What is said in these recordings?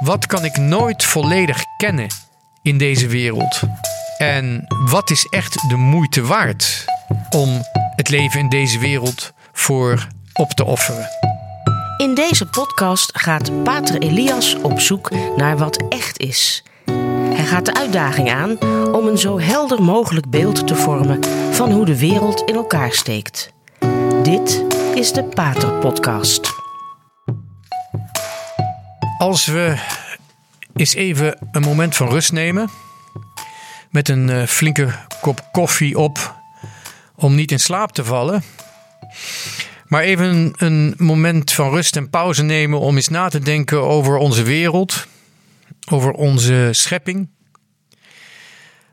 Wat kan ik nooit volledig kennen in deze wereld? En wat is echt de moeite waard om het leven in deze wereld voor op te offeren? In deze podcast gaat Pater Elias op zoek naar wat echt is. Hij gaat de uitdaging aan om een zo helder mogelijk beeld te vormen van hoe de wereld in elkaar steekt. Dit is de Pater Podcast. Als we eens even een moment van rust nemen, met een uh, flinke kop koffie op, om niet in slaap te vallen, maar even een moment van rust en pauze nemen om eens na te denken over onze wereld, over onze schepping,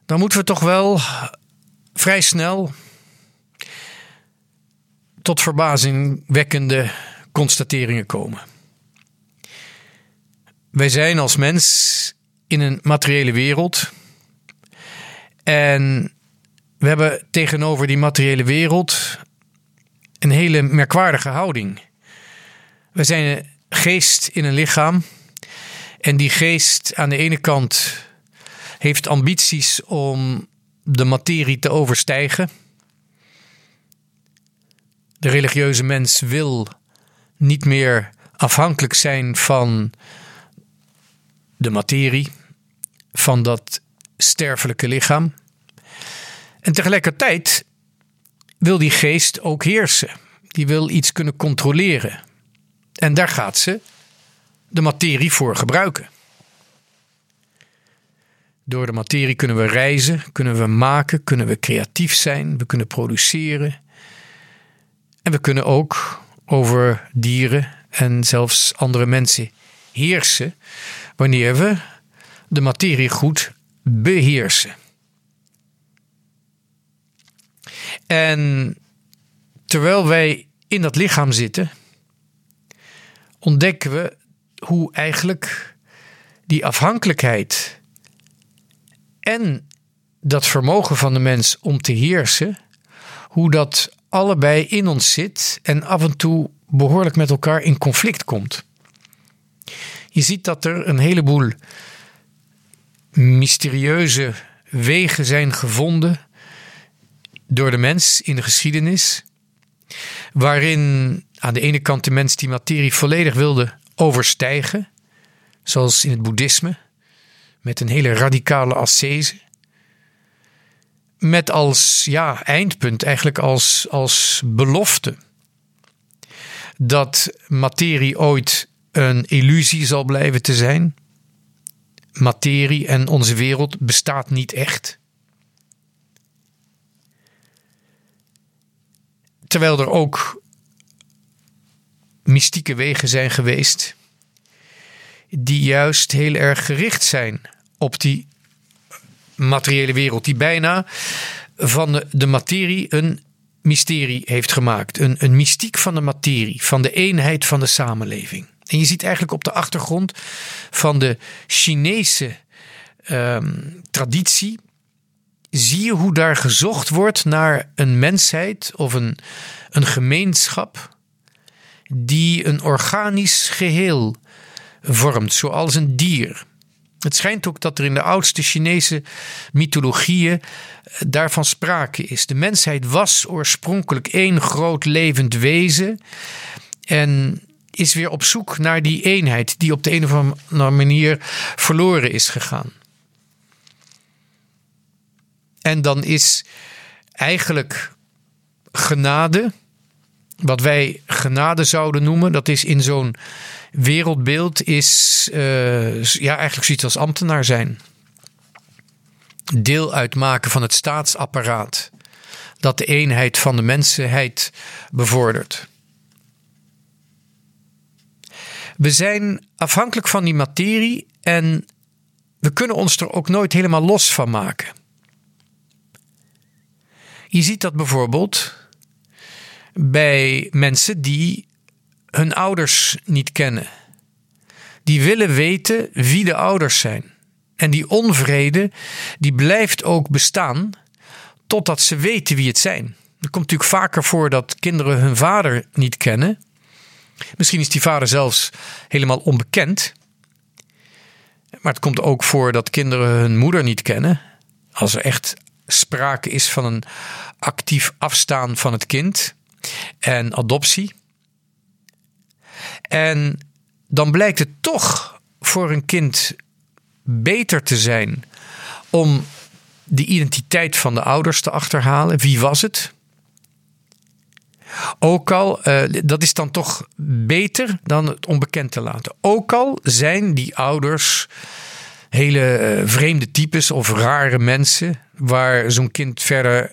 dan moeten we toch wel vrij snel tot verbazingwekkende constateringen komen. Wij zijn als mens in een materiële wereld. En we hebben tegenover die materiële wereld een hele merkwaardige houding. We zijn een geest in een lichaam. En die geest aan de ene kant heeft ambities om de materie te overstijgen. De religieuze mens wil niet meer afhankelijk zijn van de materie, van dat sterfelijke lichaam. En tegelijkertijd wil die geest ook heersen. Die wil iets kunnen controleren. En daar gaat ze de materie voor gebruiken. Door de materie kunnen we reizen, kunnen we maken, kunnen we creatief zijn, we kunnen produceren. En we kunnen ook over dieren en zelfs andere mensen heersen wanneer we de materie goed beheersen. En terwijl wij in dat lichaam zitten, ontdekken we hoe eigenlijk die afhankelijkheid en dat vermogen van de mens om te heersen, hoe dat allebei in ons zit en af en toe behoorlijk met elkaar in conflict komt. Je ziet dat er een heleboel mysterieuze wegen zijn gevonden door de mens in de geschiedenis, waarin aan de ene kant de mens die materie volledig wilde overstijgen, zoals in het boeddhisme, met een hele radicale ascese. Met als ja, eindpunt, eigenlijk als, als belofte, dat materie ooit een illusie zal blijven te zijn. Materie en onze wereld bestaat niet echt. Terwijl er ook mystieke wegen zijn geweest, die juist heel erg gericht zijn op die materiële wereld, die bijna van de, materie een mysterie heeft gemaakt. Een, een mystiek van de materie, van de eenheid van de samenleving. En je ziet eigenlijk op de achtergrond van de Chinese ehm, traditie. Zie je hoe daar gezocht wordt naar een mensheid of een, een gemeenschap die een organisch geheel vormt, zoals een dier. Het schijnt ook dat er in de oudste Chinese mythologieën eh, daarvan sprake is. De mensheid was oorspronkelijk één groot levend wezen. En is weer op zoek naar die eenheid die op de een of andere manier verloren is gegaan. En dan is eigenlijk genade, wat wij genade zouden noemen, dat is in zo'n wereldbeeld, is uh, ja, eigenlijk zoiets als ambtenaar zijn. Deel uitmaken van het staatsapparaat dat de eenheid van de mensheid bevordert. We zijn afhankelijk van die materie en we kunnen ons er ook nooit helemaal los van maken. Je ziet dat bijvoorbeeld bij mensen die hun ouders niet kennen. Die willen weten wie de ouders zijn. En die onvrede, die blijft ook bestaan totdat ze weten wie het zijn. Er komt natuurlijk vaker voor dat kinderen hun vader niet kennen. Misschien is die vader zelfs helemaal onbekend. Maar het komt ook voor dat kinderen hun moeder niet kennen. Als er echt sprake is van een actief afstaan van het kind en adoptie. En dan blijkt het toch voor een kind beter te zijn om de identiteit van de ouders te achterhalen. Wie was het? Ook al, uh, dat is dan toch beter dan het onbekend te laten. Ook al zijn die ouders hele uh, vreemde types of rare mensen waar zo'n kind verder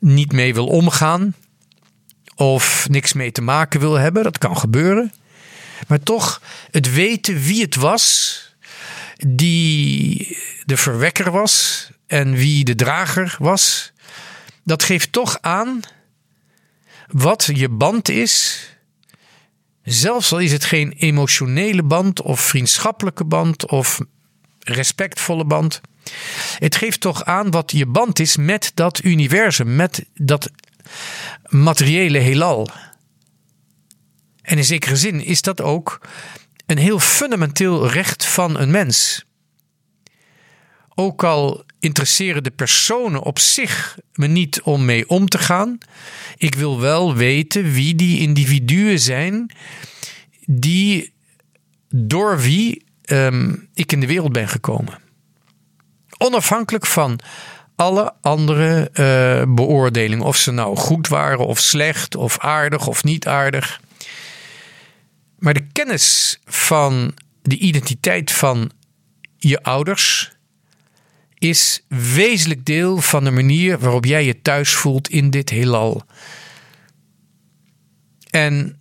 niet mee wil omgaan of niks mee te maken wil hebben. Dat kan gebeuren. Maar toch, het weten wie het was die de verwekker was en wie de drager was, dat geeft toch aan wat je band is. Zelfs al is het geen emotionele band of vriendschappelijke band of respectvolle band. Het geeft toch aan wat je band is met dat universum, met dat materiële heelal. En in zekere zin is dat ook een heel fundamenteel recht van een mens. Ook al interesseren de personen op zich me niet om mee om te gaan, ik wil wel weten wie die individuen zijn die door wie ehm, ik in de wereld ben gekomen. Onafhankelijk van alle andere uh, beoordelingen, of ze nou goed waren of slecht, of aardig of niet aardig. Maar de kennis van de identiteit van je ouders is wezenlijk deel van de manier waarop jij je thuis voelt in dit heelal. En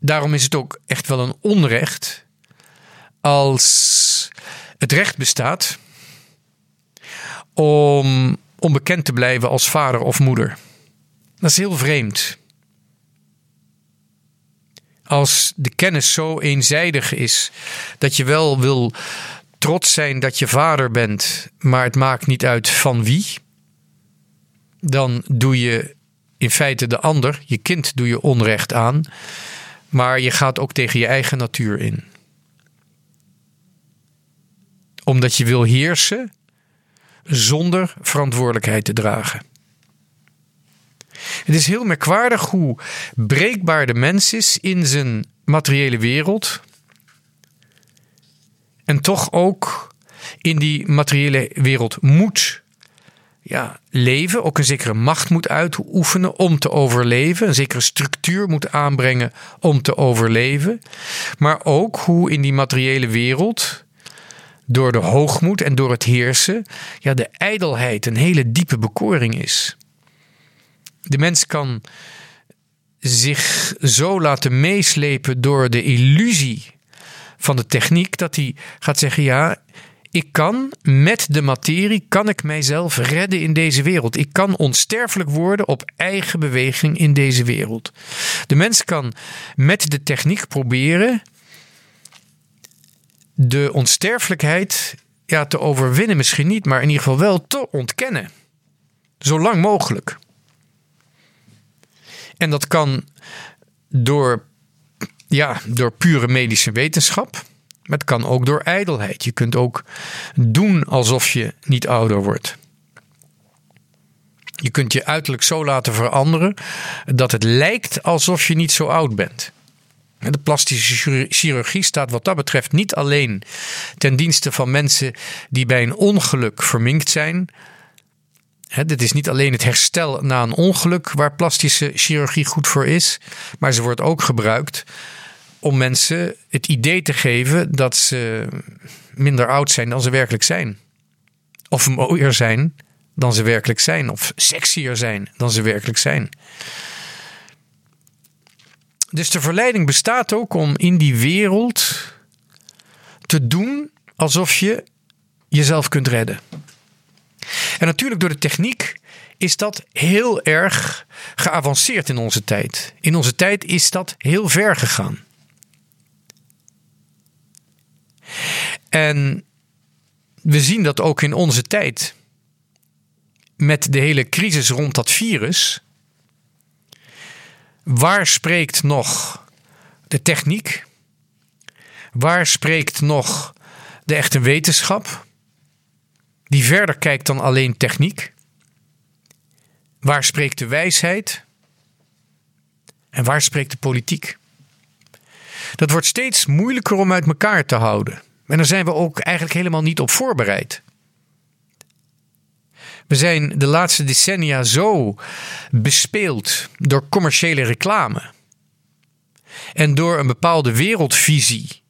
daarom is het ook echt wel een onrecht als het recht bestaat om onbekend te blijven als vader of moeder. Dat is heel vreemd. Als de kennis zo eenzijdig is dat je wel wil trots zijn dat je vader bent, maar het maakt niet uit van wie, dan doe je in feite de ander, je kind, doe je onrecht aan, maar je gaat ook tegen je eigen natuur in. Omdat je wil heersen zonder verantwoordelijkheid te dragen. Het is heel merkwaardig hoe breekbaar de mens is in zijn materiële wereld. En toch ook in die materiële wereld moet ja, leven, ook een zekere macht moet uitoefenen om te overleven, een zekere structuur moet aanbrengen om te overleven. Maar ook hoe in die materiële wereld door de hoogmoed en door het heersen, ja, de ijdelheid een hele diepe bekoring is. De mens kan zich zo laten meeslepen door de illusie van de techniek dat hij gaat zeggen: ja, ik kan met de materie kan ik mijzelf redden in deze wereld. Ik kan onsterfelijk worden op eigen beweging in deze wereld. De mens kan met de techniek proberen de onsterfelijkheid ja, te overwinnen, misschien niet, maar in ieder geval wel te ontkennen. Zo lang mogelijk. En dat kan door, ja, door pure medische wetenschap. Maar het kan ook door ijdelheid. Je kunt ook doen alsof je niet ouder wordt. Je kunt je uiterlijk zo laten veranderen dat het lijkt alsof je niet zo oud bent. De plastische chirurgie staat wat dat betreft niet alleen ten dienste van mensen die bij een ongeluk verminkt zijn. dit is niet alleen het herstel na een ongeluk waar plastische chirurgie goed voor is, maar ze wordt ook gebruikt om mensen het idee te geven dat ze minder oud zijn dan ze werkelijk zijn. Of mooier zijn dan ze werkelijk zijn. Of sexier zijn dan ze werkelijk zijn. Dus de verleiding bestaat ook om in die wereld te doen alsof je jezelf kunt redden. En natuurlijk door de techniek is dat heel erg geavanceerd in onze tijd. In onze tijd is dat heel ver gegaan. En we zien dat ook in onze tijd. Met de hele crisis rond dat virus Waar spreekt nog de techniek? Waar spreekt nog de echte wetenschap, die verder kijkt dan alleen techniek? Waar spreekt de wijsheid? En waar spreekt de politiek? Dat wordt steeds moeilijker om uit elkaar te houden. En daar zijn we ook eigenlijk helemaal niet op voorbereid. We zijn de laatste decennia zo bespeeld door commerciële reclame. En door een bepaalde wereldvisie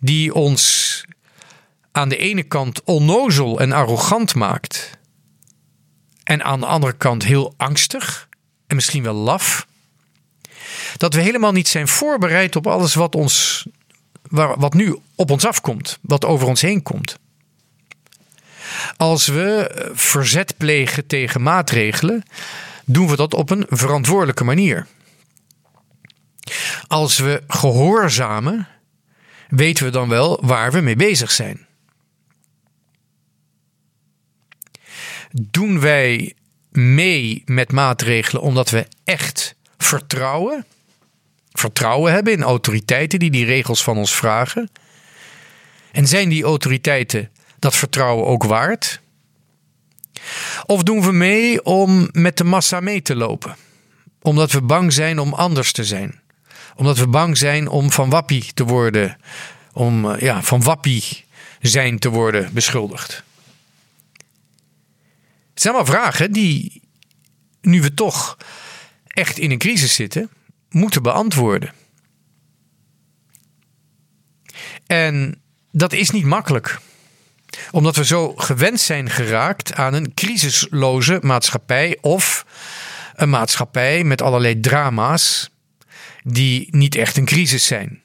die ons aan de ene kant onnozel en arrogant maakt. En aan de andere kant heel angstig en misschien wel laf. Dat we helemaal niet zijn voorbereid op alles wat, ons, wat nu op ons afkomt, wat over ons heen komt. Als we eh, verzet plegen tegen maatregelen, doen we dat op een verantwoordelijke manier. Als we gehoorzamen, weten we dan wel waar we mee bezig zijn. Doen wij mee met maatregelen omdat we echt vertrouwen? Vertrouwen hebben in autoriteiten die die regels van ons vragen? En zijn die autoriteiten dat vertrouwen ook waard? Of doen we mee om met de massa mee te lopen? Omdat we bang zijn om anders te zijn. Omdat we bang zijn om van wappie te worden. Om eh, ja, van wappie zijn te worden beschuldigd. Het zijn allemaal vragen die, nu we toch echt in een crisis zitten, moeten beantwoorden. En dat is niet makkelijk omdat we zo gewend zijn geraakt aan een crisisloze maatschappij of een maatschappij met allerlei drama's die niet echt een crisis zijn.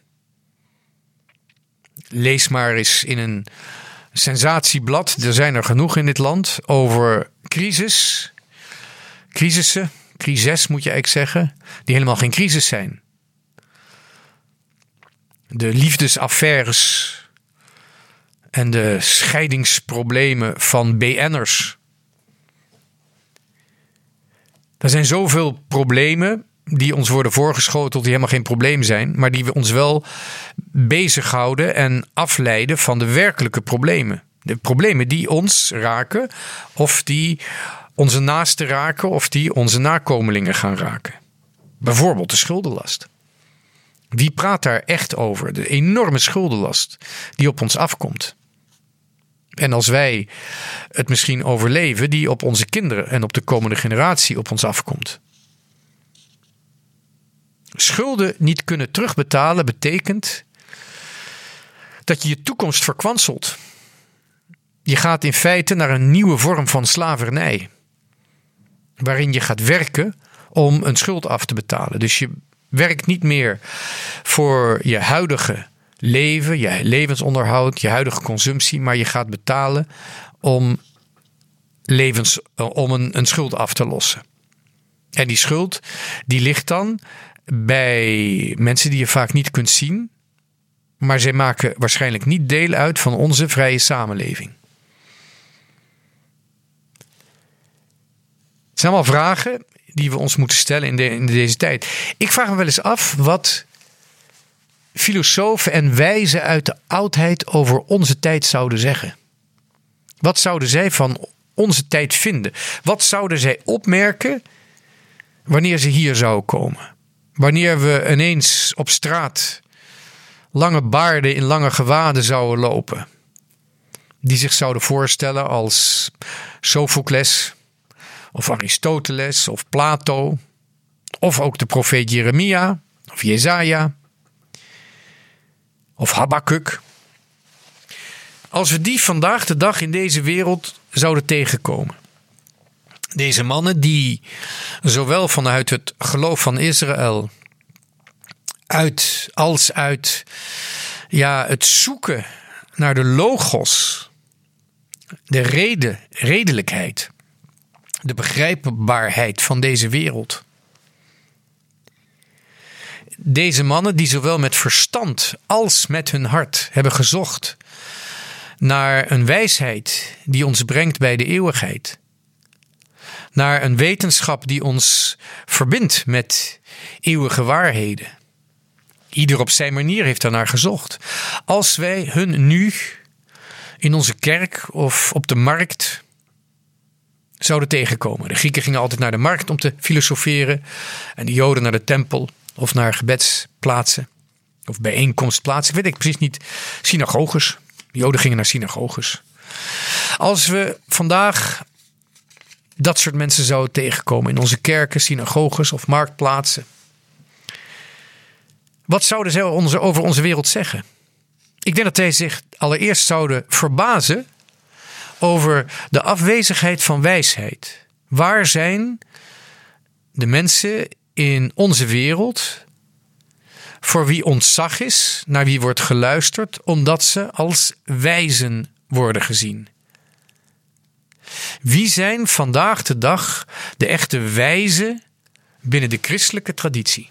Lees maar eens in een sensatieblad, er zijn er genoeg in dit land, over crisis, crisissen, crisis moet je eigenlijk zeggen, die helemaal geen crisis zijn. De liefdesaffaires en de scheidingsproblemen van BN'ers. Er zijn zoveel problemen die ons worden voorgeschoteld die helemaal geen probleem zijn, maar die we ons wel bezighouden en afleiden van de werkelijke problemen. De problemen die ons raken, of die onze naasten raken, of die onze nakomelingen gaan raken. Bijvoorbeeld de schuldenlast. Wie praat daar echt over? De enorme schuldenlast die op ons afkomt. En als wij het misschien overleven, die op onze kinderen en op de komende generatie op ons afkomt. Schulden niet kunnen terugbetalen betekent dat je je toekomst verkwanselt. Je gaat in feite naar een nieuwe vorm van slavernij. Waarin je gaat werken om een schuld af te betalen. Dus je werkt niet meer voor je huidige leven, je levensonderhoud, je huidige consumptie, maar je gaat betalen om, levens, om een, een schuld af te lossen. En die schuld die ligt dan bij mensen die je vaak niet kunt zien, maar zij maken waarschijnlijk niet deel uit van onze vrije samenleving. Het zijn allemaal vragen die we ons moeten stellen in, in deze tijd. Ik vraag me wel eens af wat filosofen en wijzen uit de oudheid over onze tijd zouden zeggen? Wat zouden zij van onze tijd vinden? Wat zouden zij opmerken wanneer ze hier zouden komen? Wanneer we ineens op straat lange baarden in lange gewaden zouden lopen. Die zich zouden voorstellen als Sophocles of Aristoteles of Plato. Of ook de profeet Jeremia of Jezaja of Habakkuk. Als we die vandaag de dag in deze wereld zouden tegenkomen. Deze mannen die zowel vanuit het geloof van Israël uit als uit ja, het zoeken naar de logos, de reden, redelijkheid, de begrijpbaarheid van deze wereld deze mannen die zowel met verstand als met hun hart hebben gezocht naar een wijsheid die ons brengt bij de eeuwigheid. Naar een wetenschap die ons verbindt met eeuwige waarheden. Ieder op zijn manier heeft daarnaar gezocht. Als wij hun nu in onze kerk of op de markt zouden tegenkomen. De Grieken gingen altijd naar de markt om te filosoferen en de Joden naar de tempel of naar gebedsplaatsen of bijeenkomstplaatsen. Weet ik precies niet. Synagoges. De Joden gingen naar synagoges. Als we vandaag dat soort mensen zouden tegenkomen in onze kerken, synagoges of marktplaatsen. Wat zouden zij over onze wereld zeggen? Ik denk dat zij zich allereerst zouden verbazen over de afwezigheid van wijsheid. Waar zijn de mensen in onze wereld voor wie ontzag is, naar wie wordt geluisterd, omdat ze als wijzen worden gezien? Wie zijn vandaag de dag de echte wijzen binnen de christelijke traditie?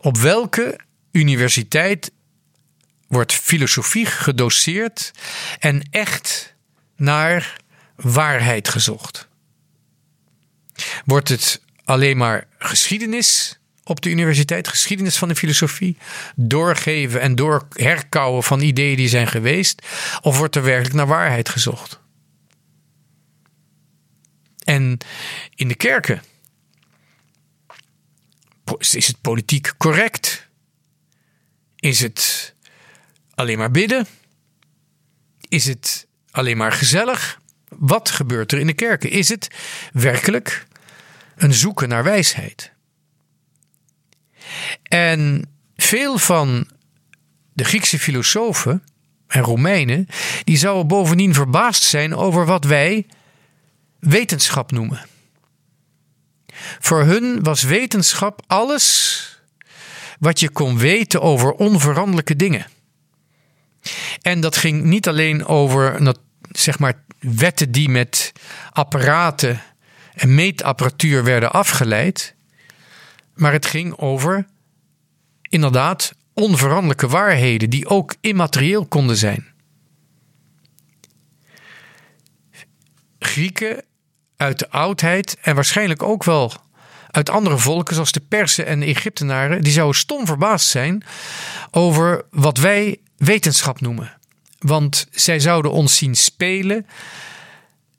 Op welke universiteit wordt filosofie gedoseerd en echt naar waarheid gezocht? Wordt het alleen maar geschiedenis op de universiteit, geschiedenis van de filosofie, doorgeven en door herkouwen van ideeën die zijn geweest? Of wordt er werkelijk naar waarheid gezocht? En in de kerken is het politiek correct? Is het alleen maar bidden? Is het alleen maar gezellig? Wat gebeurt er in de kerken? Is het werkelijk een zoeken naar wijsheid? En veel van de Griekse filosofen en Romeinen, die zouden bovendien verbaasd zijn over wat wij wetenschap noemen. Voor hun was wetenschap alles wat je kon weten over onveranderlijke dingen. En dat ging niet alleen over zeg maar, wetten die met apparaten en meetapparatuur werden afgeleid, maar het ging over inderdaad onveranderlijke waarheden die ook immaterieel konden zijn. Grieken uit de oudheid en waarschijnlijk ook wel uit andere volken, zoals de Persen en de Egyptenaren, die zouden stom verbaasd zijn over wat wij wetenschap noemen. Want zij zouden ons zien spelen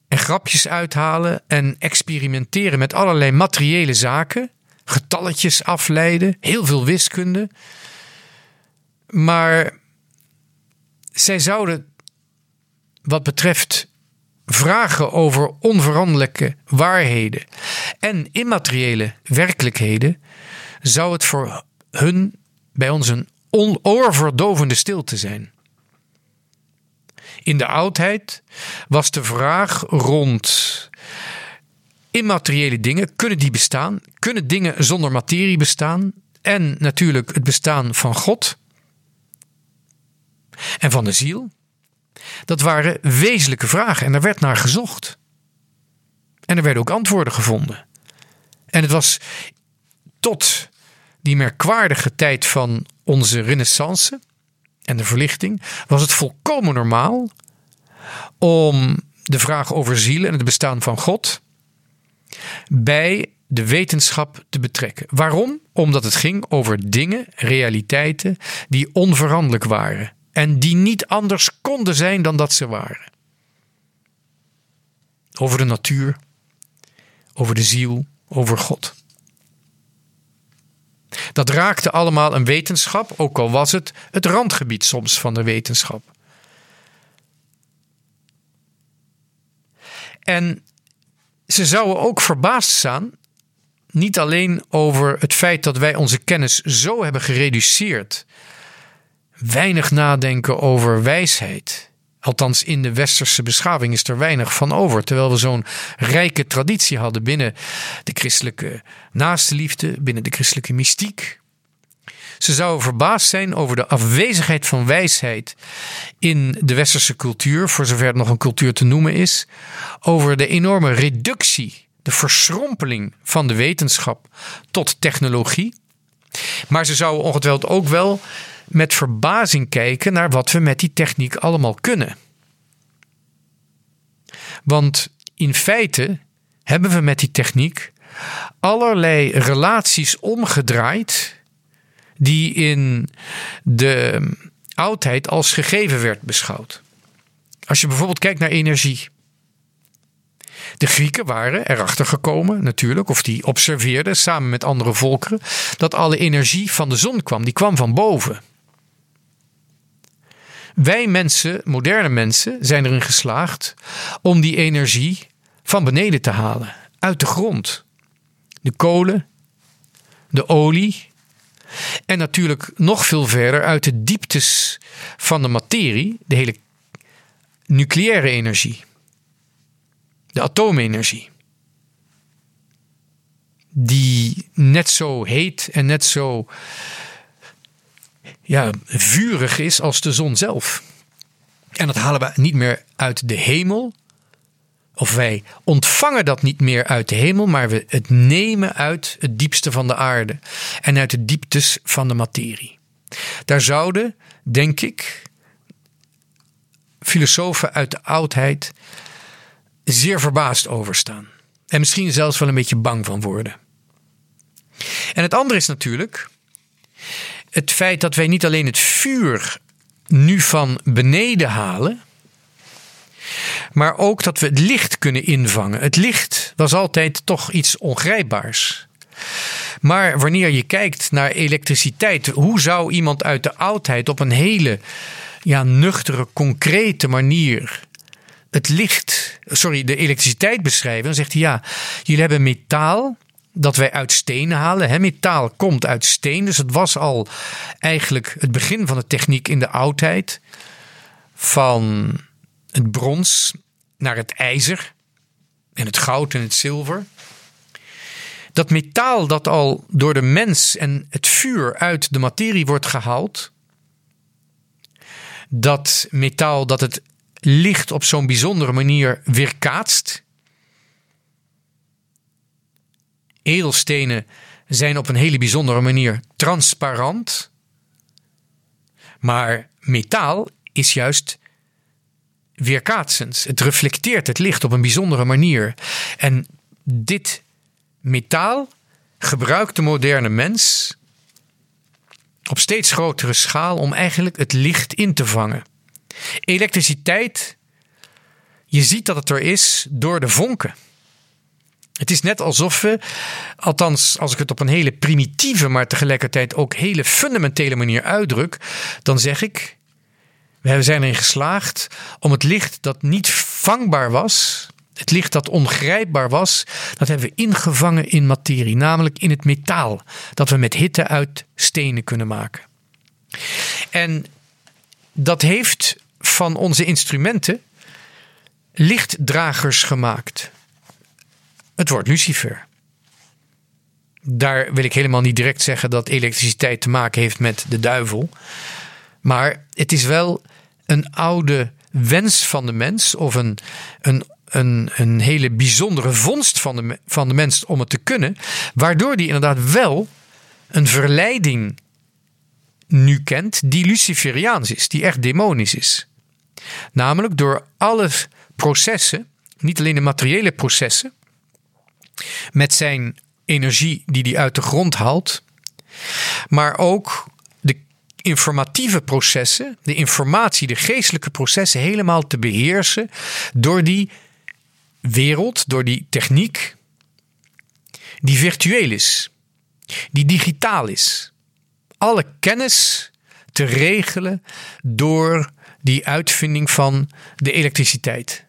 en grapjes uithalen en experimenteren met allerlei materiële zaken, getalletjes afleiden, heel veel wiskunde. Maar zij zouden, wat betreft vragen over onveranderlijke waarheden en immateriële werkelijkheden, zou het voor hun bij ons een onoorverdovende stilte zijn. In de oudheid was de vraag rond immateriële dingen, kunnen die bestaan? Kunnen dingen zonder materie bestaan? En natuurlijk het bestaan van God en van de ziel. Dat waren wezenlijke vragen en daar werd naar gezocht. En er werden ook antwoorden gevonden. En het was tot die merkwaardige tijd van onze renaissance en de verlichting, was het volkomen normaal om de vraag over ziel en het bestaan van God bij de wetenschap te betrekken. Waarom? Omdat het ging over dingen, realiteiten die onveranderlijk waren en die niet anders konden zijn dan dat ze waren. Over de natuur, over de ziel, over God. Dat raakte allemaal een wetenschap, ook al was het het randgebied soms van de wetenschap. En ze zouden ook verbaasd staan, niet alleen over het feit dat wij onze kennis zo hebben gereduceerd weinig nadenken over wijsheid. Althans, in de westerse beschaving is er weinig van over. Terwijl we zo'n rijke traditie hadden binnen de christelijke naastenliefde, binnen de christelijke mystiek. Ze zouden verbaasd zijn over de afwezigheid van wijsheid in de westerse cultuur, voor zover het nog een cultuur te noemen is. Over de enorme reductie, de verschrompeling van de wetenschap tot technologie. Maar ze zouden ongetwijfeld ook wel met verbazing kijken naar wat we met die techniek allemaal kunnen. Want in feite hebben we met die techniek allerlei relaties omgedraaid die in de oudheid als gegeven werd beschouwd. Als je bijvoorbeeld kijkt naar energie. De Grieken waren erachter gekomen, natuurlijk, of die observeerden samen met andere volkeren, dat alle energie van de zon kwam. Die kwam van boven. Wij mensen, moderne mensen, zijn erin geslaagd om die energie van beneden te halen, uit de grond. De kolen, de olie en natuurlijk nog veel verder uit de dieptes van de materie, de hele nucleaire energie, de atoomenergie. Die net zo heet en net zo ja, vurig is als de zon zelf. En dat halen we niet meer uit de hemel. Of wij ontvangen dat niet meer uit de hemel, maar we het nemen uit het diepste van de aarde en uit de dieptes van de materie. Daar zouden, denk ik, filosofen uit de oudheid zeer verbaasd over staan. En misschien zelfs wel een beetje bang van worden. En het andere is natuurlijk het feit dat wij niet alleen het vuur nu van beneden halen, maar ook dat we het licht kunnen invangen. Het licht was altijd toch iets ongrijpbaars. Maar wanneer je kijkt naar elektriciteit, hoe zou iemand uit de oudheid op een hele ja, nuchtere, concrete manier het licht, sorry, de elektriciteit beschrijven? Dan zegt hij ja, jullie hebben metaal dat wij uit steen halen. Metaal komt uit steen, dus het was al eigenlijk het begin van de techniek in de oudheid. Van het brons naar het ijzer en het goud en het zilver. Dat metaal dat al door de mens en het vuur uit de materie wordt gehaald. Dat metaal dat het licht op zo'n bijzondere manier weerkaatst. Edelstenen zijn op een hele bijzondere manier transparant. Maar metaal is juist weerkaatsend. Het reflecteert het licht op een bijzondere manier. En dit metaal gebruikt de moderne mens op steeds grotere schaal om eigenlijk het licht in te vangen. Elektriciteit, je ziet dat het er is door de vonken. Het is net alsof we, althans als ik het op een hele primitieve, maar tegelijkertijd ook hele fundamentele manier uitdruk, dan zeg ik, we zijn erin geslaagd om het licht dat niet vangbaar was, het licht dat ongrijpbaar was, dat hebben we ingevangen in materie, namelijk in het metaal, dat we met hitte uit stenen kunnen maken. En dat heeft van onze instrumenten lichtdragers gemaakt. Het woord Lucifer. Daar wil ik helemaal niet direct zeggen dat elektriciteit te maken heeft met de duivel. Maar het is wel een oude wens van de mens of een, een, een, een hele bijzondere vondst van de, van de mens om het te kunnen, waardoor die inderdaad wel een verleiding nu kent die Luciferiaans is, die echt demonisch is. Namelijk door alle processen, niet alleen de materiële processen, met zijn energie die hij uit de grond haalt, maar ook de informatieve processen, de informatie, de geestelijke processen helemaal te beheersen door die wereld, door die techniek die virtueel is, die digitaal is. Alle kennis te regelen door die uitvinding van de elektriciteit.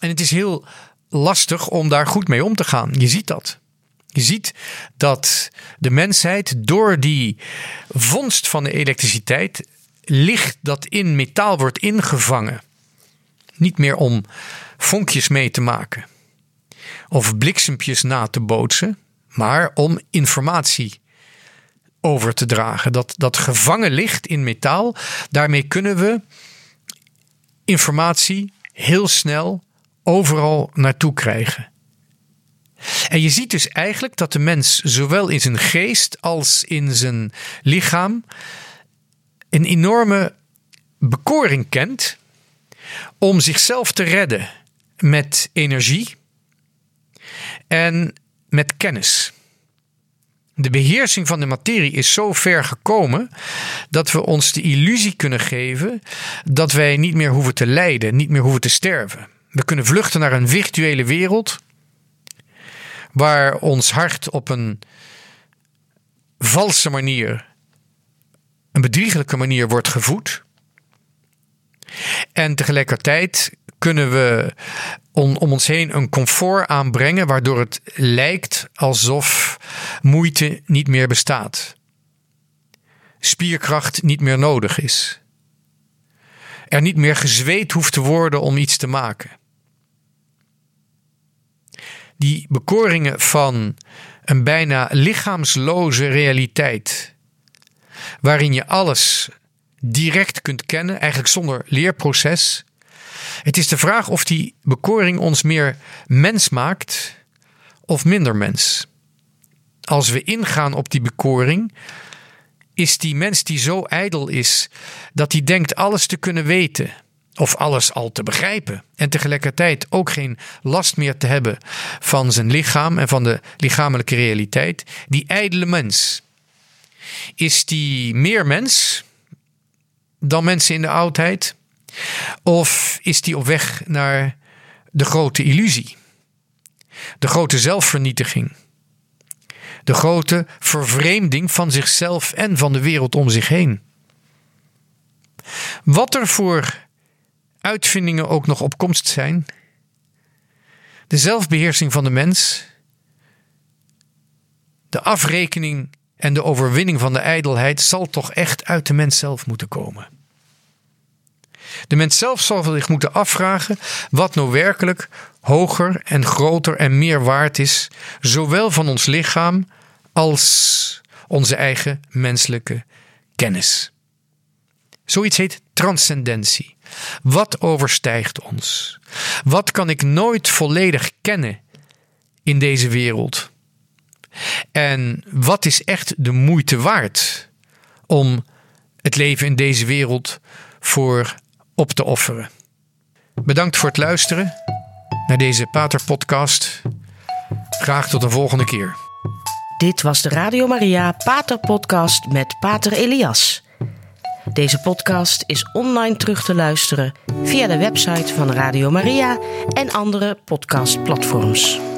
En het is heel lastig om daar goed mee om te gaan. Je ziet dat. Je ziet dat de mensheid door die vondst van de elektriciteit licht dat in metaal wordt ingevangen. Niet meer om vonkjes mee te maken of bliksempjes na te bootsen, maar om informatie over te dragen. Dat, dat gevangen licht in metaal, daarmee kunnen we informatie heel snel overal naartoe krijgen. En je ziet dus eigenlijk dat de mens zowel in zijn geest als in zijn lichaam een enorme bekoring kent om zichzelf te redden met energie en met kennis. De beheersing van de materie is zo ver gekomen dat we ons de illusie kunnen geven dat wij niet meer hoeven te lijden, niet meer hoeven te sterven. We kunnen vluchten naar een virtuele wereld waar ons hart op een valse manier, een bedriegelijke manier wordt gevoed. En tegelijkertijd kunnen we om, om ons heen een comfort aanbrengen, waardoor het lijkt alsof moeite niet meer bestaat. Spierkracht niet meer nodig is. Er niet meer gezweet hoeft te worden om iets te maken. Die bekoringen van een bijna lichaamsloze realiteit, waarin je alles direct kunt kennen, eigenlijk zonder leerproces. Het is de vraag of die bekoring ons meer mens maakt of minder mens. Als we ingaan op die bekoring, is die mens die zo ijdel is dat hij denkt alles te kunnen weten of alles al te begrijpen en tegelijkertijd ook geen last meer te hebben van zijn lichaam en van de lichamelijke realiteit, die ijdele mens, is die meer mens dan mensen in de oudheid? Of is die op weg naar de grote illusie? De grote zelfvernietiging? De grote vervreemding van zichzelf en van de wereld om zich heen? Wat er voor uitvindingen ook nog op komst zijn, de zelfbeheersing van de mens, de afrekening en de overwinning van de ijdelheid zal toch echt uit de mens zelf moeten komen. De mens zelf zal zich moeten afvragen wat nou werkelijk hoger en groter en meer waard is, zowel van ons lichaam als onze eigen menselijke kennis. Zoiets heet transcendentie. Wat overstijgt ons? Wat kan ik nooit volledig kennen in deze wereld? En wat is echt de moeite waard om het leven in deze wereld voor op te offeren? Bedankt voor het luisteren naar deze Pater-podcast. Graag tot een volgende keer. Dit was de Radio Maria Pater Podcast met Pater Elias. Deze podcast is online terug te luisteren via de website van Radio Maria en andere podcastplatforms.